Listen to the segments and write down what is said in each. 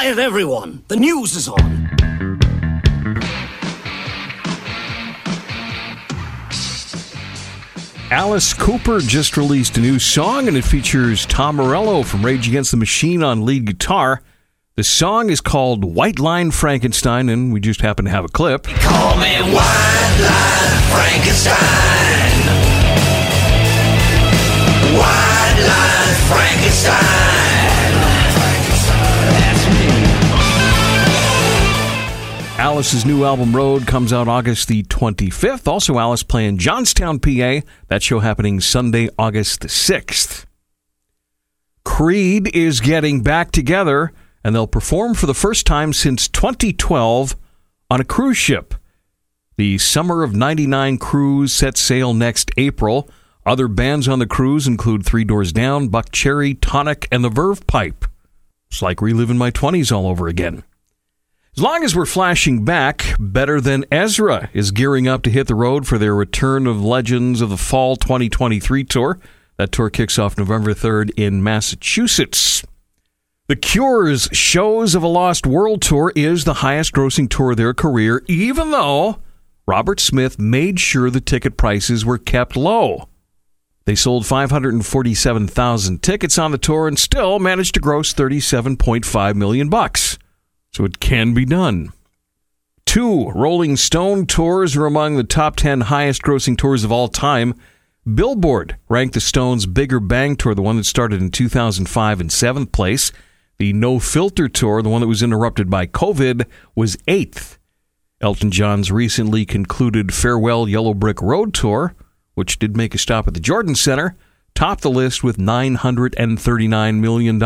Quiet, everyone! The news is on! Alice Cooper just released a new song and it features Tom Morello from Rage Against the Machine on lead guitar. The song is called White Line Frankenstein, and we just happen to have a clip. Call me White Line Frankenstein. Alice's new album Road comes out August the 25th. Also, Alice playing Johnstown, PA. That show happening Sunday, August the 6th. Creed is getting back together and they'll perform for the first time since 2012 on a cruise ship. The Summer of 99 cruise sets sail next April. Other bands on the cruise include Three Doors Down, Buckcherry, Tonic, and the Verve Pipe. It's like reliving my 20s all over again. As long as we're flashing back, Better Than Ezra is gearing up to hit the road for their Return of Legends of the Fall 2023 tour. That tour kicks off November 3rd in Massachusetts. The Cure's Shows of a Lost World tour is the highest grossing tour of their career, even though Robert Smith made sure the ticket prices were kept low. They sold 547,000 tickets on the tour and still managed to gross 37.5 million bucks. So it can be done. Two Rolling Stone tours are among the top 10 highest grossing tours of all time. Billboard ranked the Stones' Bigger Bang tour, the one that started in 2005, in seventh place. The No Filter Tour, the one that was interrupted by COVID, was eighth. Elton John's recently concluded Farewell Yellow Brick Road Tour, which did make a stop at the Jordan Center, topped the list with $939 million.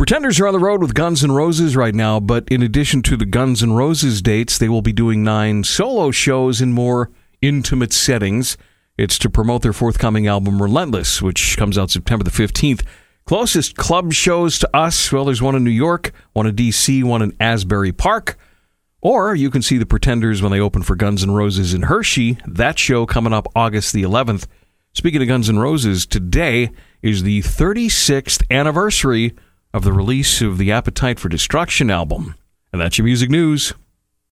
Pretenders are on the road with Guns N' Roses right now, but in addition to the Guns N' Roses dates, they will be doing nine solo shows in more intimate settings. It's to promote their forthcoming album Relentless, which comes out September the 15th. Closest club shows to us, well, there's one in New York, one in D.C., one in Asbury Park. Or you can see the Pretenders when they open for Guns N' Roses in Hershey. That show coming up August the 11th. Speaking of Guns N' Roses, today is the 36th anniversary of the release of the Appetite for Destruction album. And that's your music news.